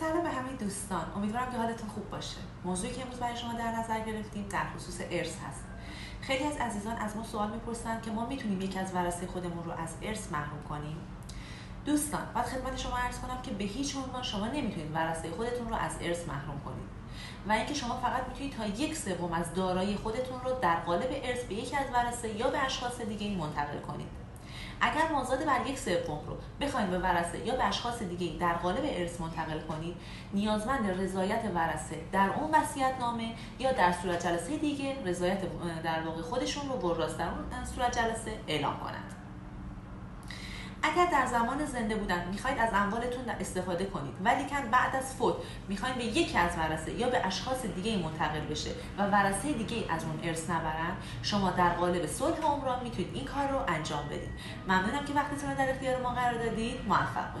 سلام به همه دوستان. امیدوارم که حالتون خوب باشه. موضوعی که امروز برای شما در نظر گرفتیم در خصوص ارث هست. خیلی از عزیزان از ما سوال می‌پرسن که ما می‌تونیم یکی از ورثه خودمون رو از ارث محروم کنیم؟ دوستان باید خدمت شما عرض کنم که به هیچ عنوان شما نمی‌تونید ورثه خودتون رو از ارث محروم کنید. و اینکه شما فقط می‌تونید تا یک سوم از دارایی خودتون رو در قالب ارث به یکی از ورثه یا به اشخاص دیگه منتقل کنید. اگر مازاد بر یک سوم رو بخواید به ورثه یا به اشخاص دیگه در قالب ارث منتقل کنید نیازمند رضایت ورثه در اون وصیت نامه یا در صورت جلسه دیگه رضایت در واقع خودشون رو براست در اون صورت جلسه اعلام کنند. اگر در زمان زنده بودن می‌خواید از اموالتون استفاده کنید ولی کن بعد از فوت می‌خواید به یکی از ورثه یا به اشخاص دیگه منتقل بشه و ورثه دیگه از اون ارث نبرن شما در قالب صلح عمران می‌تونید این کار رو انجام بدید. ممنونم که وقتتون رو در اختیار ما قرار دادید. موفق